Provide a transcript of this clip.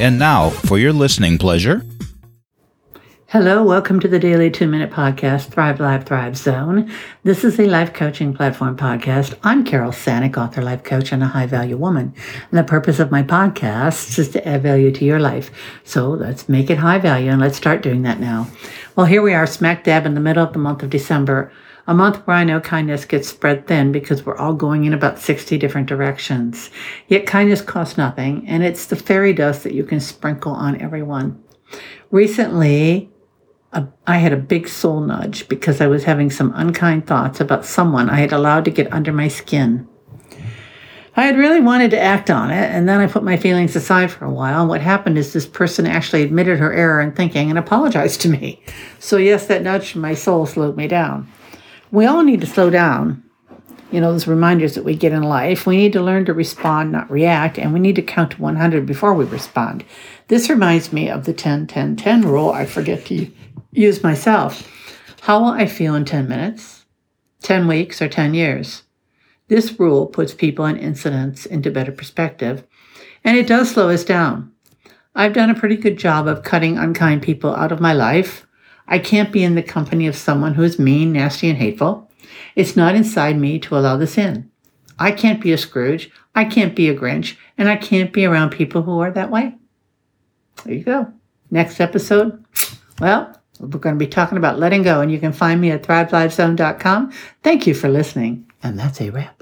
And now, for your listening pleasure, Hello, welcome to the Daily Two Minute Podcast, Thrive Life Thrive Zone. This is a life coaching platform podcast. I'm Carol Sanick, author, life coach, and a high value woman. And the purpose of my podcast is to add value to your life. So let's make it high value and let's start doing that now. Well, here we are, smack dab in the middle of the month of December, a month where I know kindness gets spread thin because we're all going in about 60 different directions. Yet kindness costs nothing, and it's the fairy dust that you can sprinkle on everyone. Recently, a, I had a big soul nudge because I was having some unkind thoughts about someone I had allowed to get under my skin. I had really wanted to act on it, and then I put my feelings aside for a while. And what happened is this person actually admitted her error in thinking and apologized to me. So, yes, that nudge from my soul slowed me down. We all need to slow down. You know, those reminders that we get in life. We need to learn to respond, not react, and we need to count to 100 before we respond. This reminds me of the 10 10 10 rule I forget to use myself. How will I feel in 10 minutes, 10 weeks, or 10 years? This rule puts people and incidents into better perspective, and it does slow us down. I've done a pretty good job of cutting unkind people out of my life. I can't be in the company of someone who is mean, nasty, and hateful. It's not inside me to allow this in. I can't be a Scrooge, I can't be a Grinch, and I can't be around people who are that way. There you go. Next episode, well, we're going to be talking about letting go, and you can find me at thrivelivezone.com. Thank you for listening, and that's a wrap.